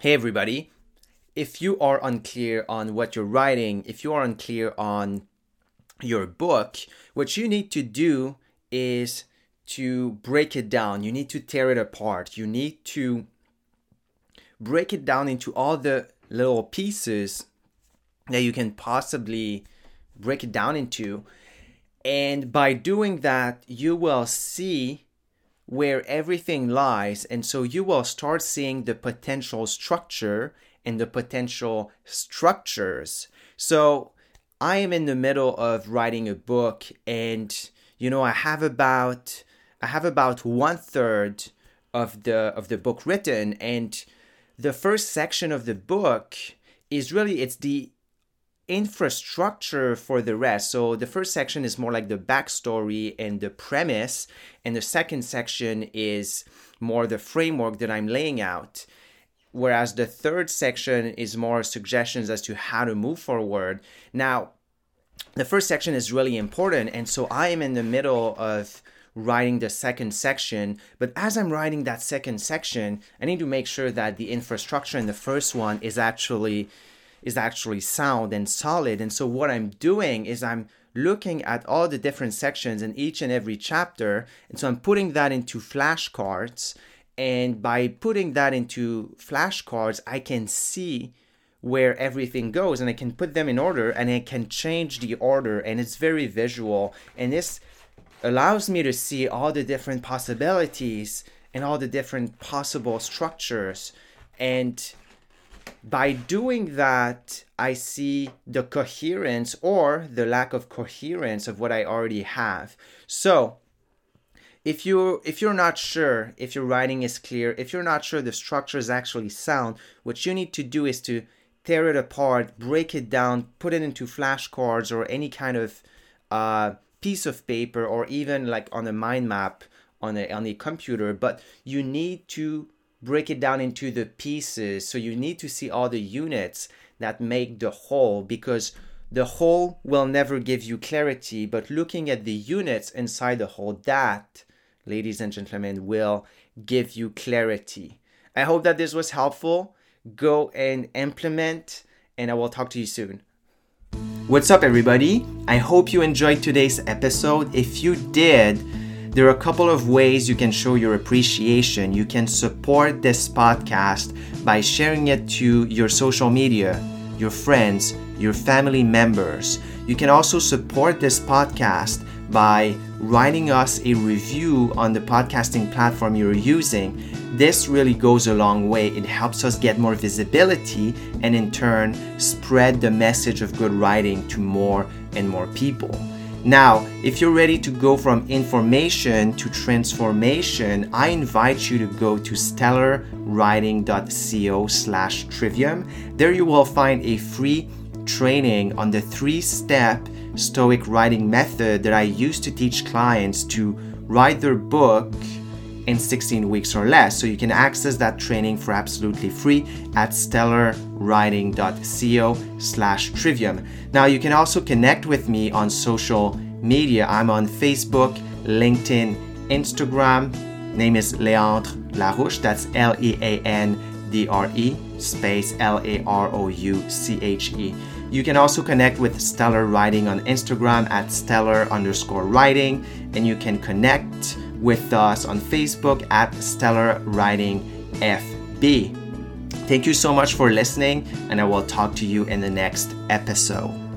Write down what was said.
Hey, everybody. If you are unclear on what you're writing, if you are unclear on your book, what you need to do is to break it down. You need to tear it apart. You need to break it down into all the little pieces that you can possibly break it down into. And by doing that, you will see where everything lies. And so you will start seeing the potential structure and the potential structures. So I am in the middle of writing a book and you know I have about I have about one third of the of the book written and the first section of the book is really it's the infrastructure for the rest. So the first section is more like the backstory and the premise, and the second section is more the framework that I'm laying out. Whereas the third section is more suggestions as to how to move forward. Now, the first section is really important, and so I am in the middle of writing the second section. But as I'm writing that second section, I need to make sure that the infrastructure in the first one is actually is actually sound and solid. And so what I'm doing is I'm looking at all the different sections in each and every chapter. And so I'm putting that into flashcards. And by putting that into flashcards, I can see where everything goes and I can put them in order and I can change the order. And it's very visual. And this allows me to see all the different possibilities and all the different possible structures. And by doing that, I see the coherence or the lack of coherence of what I already have. So, if you if you're not sure if your writing is clear, if you're not sure the structure is actually sound, what you need to do is to tear it apart, break it down, put it into flashcards or any kind of uh, piece of paper, or even like on a mind map on a on a computer. But you need to break it down into the pieces. So you need to see all the units that make the whole because the whole will never give you clarity, but looking at the units inside the whole, that, ladies and gentlemen, will give you clarity. I hope that this was helpful. Go and implement, and I will talk to you soon. What's up, everybody? I hope you enjoyed today's episode. If you did, there are a couple of ways you can show your appreciation. You can support this podcast by sharing it to your social media, your friends, your family members. You can also support this podcast by writing us a review on the podcasting platform you're using. This really goes a long way. It helps us get more visibility and, in turn, spread the message of good writing to more and more people. Now, if you're ready to go from information to transformation, I invite you to go to stellarwriting.co slash trivium. There you will find a free training on the three-step Stoic writing method that I use to teach clients to write their book in 16 weeks or less. So you can access that training for absolutely free at stellarwriting.co slash trivium. Now you can also connect with me on social media. I'm on Facebook, LinkedIn, Instagram. Name is Leandre Larouche. That's L-E-A-N-D-R-E space L-A-R-O-U-C-H-E. You can also connect with Stellar Writing on Instagram at stellar underscore writing, and you can connect with us on Facebook at Stellar Writing FB. Thank you so much for listening, and I will talk to you in the next episode.